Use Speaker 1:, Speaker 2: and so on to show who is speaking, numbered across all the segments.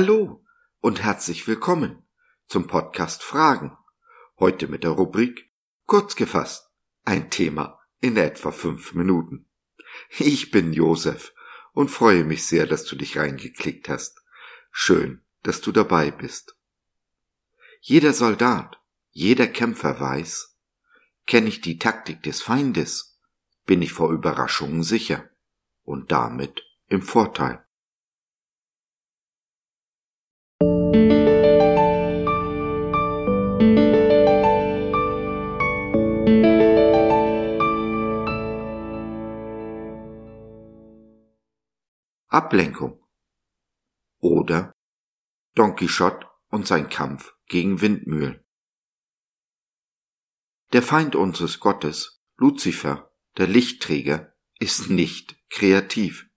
Speaker 1: Hallo und herzlich willkommen zum Podcast Fragen. Heute mit der Rubrik Kurz gefasst. Ein Thema in etwa fünf Minuten. Ich bin Josef und freue mich sehr, dass du dich reingeklickt hast. Schön, dass du dabei bist. Jeder Soldat, jeder Kämpfer weiß, kenne ich die Taktik des Feindes, bin ich vor Überraschungen sicher und damit im Vorteil. Ablenkung oder Don Quixote und sein Kampf gegen Windmühlen. Der Feind unseres Gottes, Luzifer, der Lichtträger, ist nicht kreativ.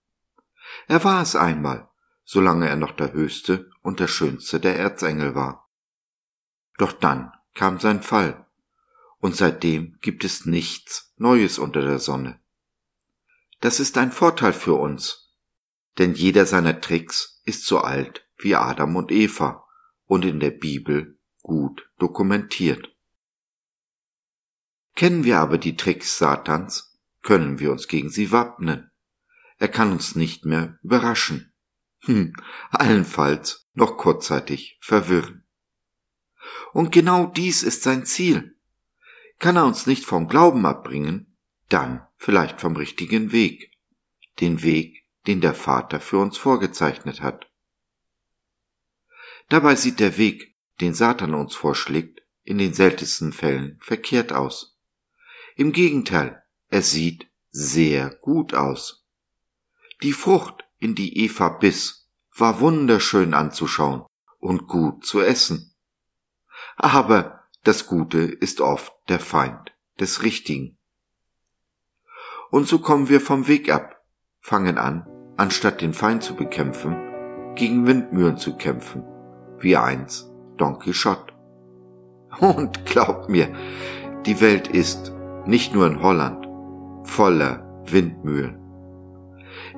Speaker 1: Er war es einmal, solange er noch der höchste und der schönste der Erzengel war. Doch dann kam sein Fall, und seitdem gibt es nichts Neues unter der Sonne. Das ist ein Vorteil für uns, denn jeder seiner Tricks ist so alt wie Adam und Eva und in der Bibel gut dokumentiert. Kennen wir aber die Tricks Satans, können wir uns gegen sie wappnen. Er kann uns nicht mehr überraschen. Hm, allenfalls noch kurzzeitig verwirren. Und genau dies ist sein Ziel. Kann er uns nicht vom Glauben abbringen, dann vielleicht vom richtigen Weg. Den Weg, den der Vater für uns vorgezeichnet hat. Dabei sieht der Weg, den Satan uns vorschlägt, in den seltensten Fällen verkehrt aus. Im Gegenteil, er sieht sehr gut aus. Die Frucht, in die Eva biss, war wunderschön anzuschauen und gut zu essen. Aber das Gute ist oft der Feind des Richtigen. Und so kommen wir vom Weg ab, fangen an, anstatt den Feind zu bekämpfen, gegen Windmühlen zu kämpfen, wie eins Don Quixote. Und glaubt mir, die Welt ist, nicht nur in Holland, voller Windmühlen.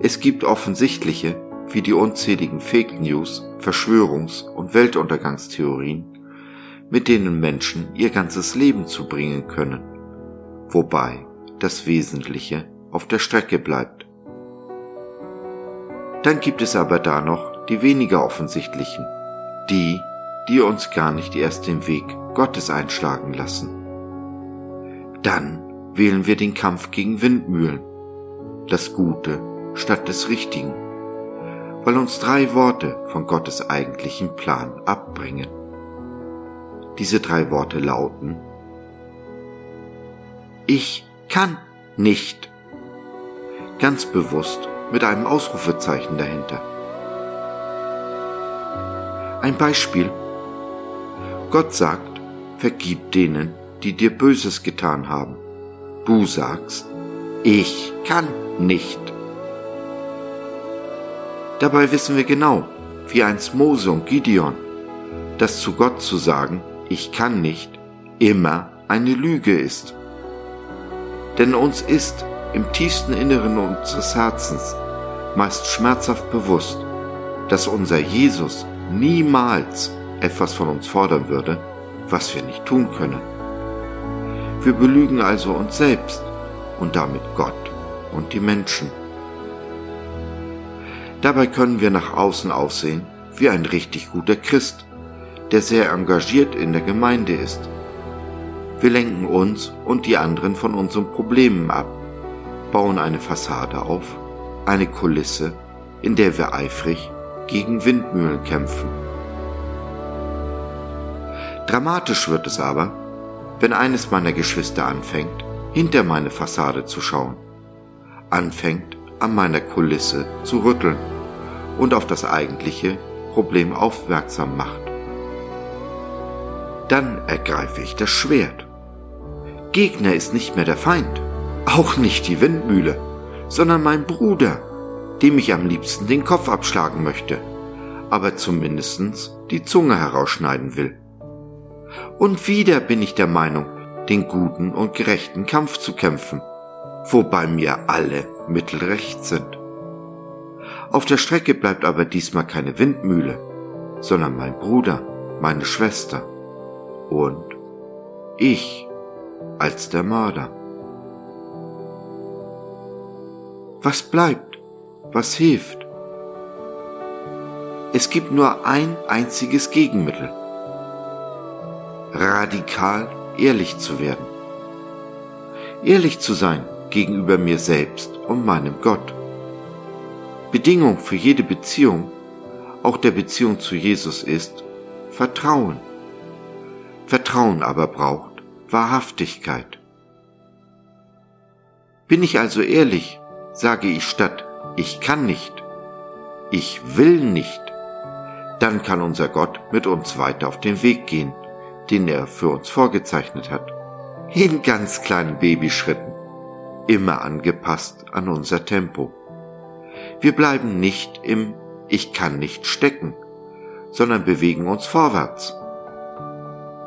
Speaker 1: Es gibt offensichtliche, wie die unzähligen Fake News, Verschwörungs- und Weltuntergangstheorien, mit denen Menschen ihr ganzes Leben zubringen können, wobei das Wesentliche auf der Strecke bleibt. Dann gibt es aber da noch die weniger offensichtlichen, die, die uns gar nicht erst den Weg Gottes einschlagen lassen. Dann wählen wir den Kampf gegen Windmühlen, das Gute statt des Richtigen, weil uns drei Worte von Gottes eigentlichen Plan abbringen. Diese drei Worte lauten, ich kann nicht. Ganz bewusst mit einem Ausrufezeichen dahinter. Ein Beispiel. Gott sagt, vergib denen, die dir Böses getan haben. Du sagst, ich kann nicht. Dabei wissen wir genau, wie einst Mose und Gideon, dass zu Gott zu sagen, ich kann nicht, immer eine Lüge ist. Denn uns ist im tiefsten Inneren unseres Herzens meist schmerzhaft bewusst, dass unser Jesus niemals etwas von uns fordern würde, was wir nicht tun können. Wir belügen also uns selbst und damit Gott und die Menschen. Dabei können wir nach außen aussehen wie ein richtig guter Christ, der sehr engagiert in der Gemeinde ist. Wir lenken uns und die anderen von unseren Problemen ab, bauen eine Fassade auf, eine Kulisse, in der wir eifrig gegen Windmühlen kämpfen. Dramatisch wird es aber, wenn eines meiner Geschwister anfängt, hinter meine Fassade zu schauen, anfängt, an meiner Kulisse zu rütteln und auf das eigentliche Problem aufmerksam macht. Dann ergreife ich das Schwert. Gegner ist nicht mehr der Feind, auch nicht die Windmühle, sondern mein Bruder, dem ich am liebsten den Kopf abschlagen möchte, aber zumindestens die Zunge herausschneiden will. Und wieder bin ich der Meinung, den guten und gerechten Kampf zu kämpfen, wobei mir alle Mittel recht sind. Auf der Strecke bleibt aber diesmal keine Windmühle, sondern mein Bruder, meine Schwester und ich als der Mörder. Was bleibt? Was hilft? Es gibt nur ein einziges Gegenmittel. Radikal ehrlich zu werden. Ehrlich zu sein gegenüber mir selbst und meinem Gott. Bedingung für jede Beziehung, auch der Beziehung zu Jesus ist Vertrauen. Vertrauen aber braucht Wahrhaftigkeit. Bin ich also ehrlich, sage ich statt ich kann nicht, ich will nicht, dann kann unser Gott mit uns weiter auf den Weg gehen, den er für uns vorgezeichnet hat. In ganz kleinen Babyschritten, immer angepasst an unser Tempo. Wir bleiben nicht im Ich kann nicht stecken, sondern bewegen uns vorwärts.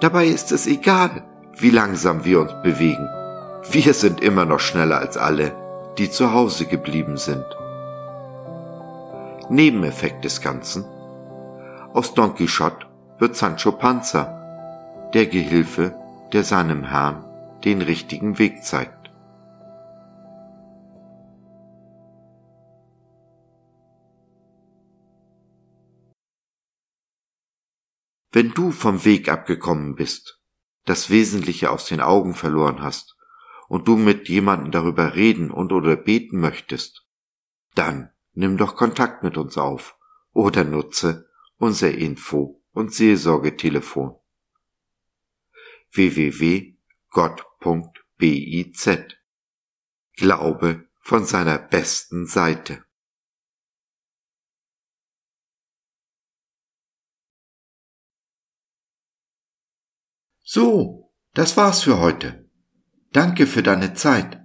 Speaker 1: Dabei ist es egal, wie langsam wir uns bewegen. Wir sind immer noch schneller als alle, die zu Hause geblieben sind. Nebeneffekt des Ganzen. Aus Don Quixote wird Sancho Panza, der Gehilfe, der seinem Herrn den richtigen Weg zeigt. Wenn du vom Weg abgekommen bist, das Wesentliche aus den Augen verloren hast und du mit jemandem darüber reden und oder beten möchtest, dann nimm doch Kontakt mit uns auf oder nutze unser Info- und Seelsorgetelefon www.gott.biz Glaube von seiner besten Seite. So, das war's für heute. Danke für deine Zeit.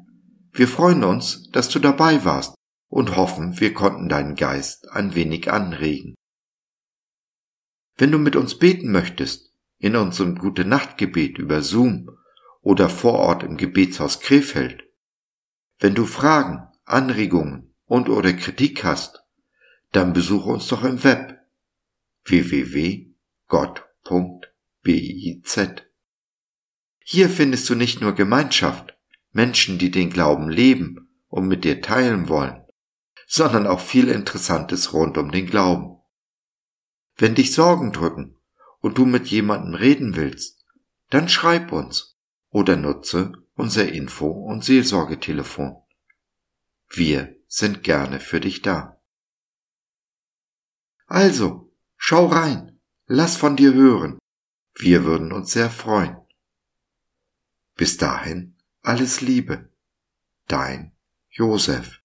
Speaker 1: Wir freuen uns, dass du dabei warst und hoffen, wir konnten deinen Geist ein wenig anregen. Wenn du mit uns beten möchtest, in unserem Gute Nachtgebet über Zoom oder vor Ort im Gebetshaus Krefeld, wenn du Fragen, Anregungen und oder Kritik hast, dann besuche uns doch im Web www.gott.biz. Hier findest du nicht nur Gemeinschaft, Menschen, die den Glauben leben und mit dir teilen wollen, sondern auch viel Interessantes rund um den Glauben. Wenn dich Sorgen drücken und du mit jemandem reden willst, dann schreib uns oder nutze unser Info- und Seelsorgetelefon. Wir sind gerne für dich da. Also, schau rein, lass von dir hören. Wir würden uns sehr freuen. Bis dahin alles Liebe. Dein Josef.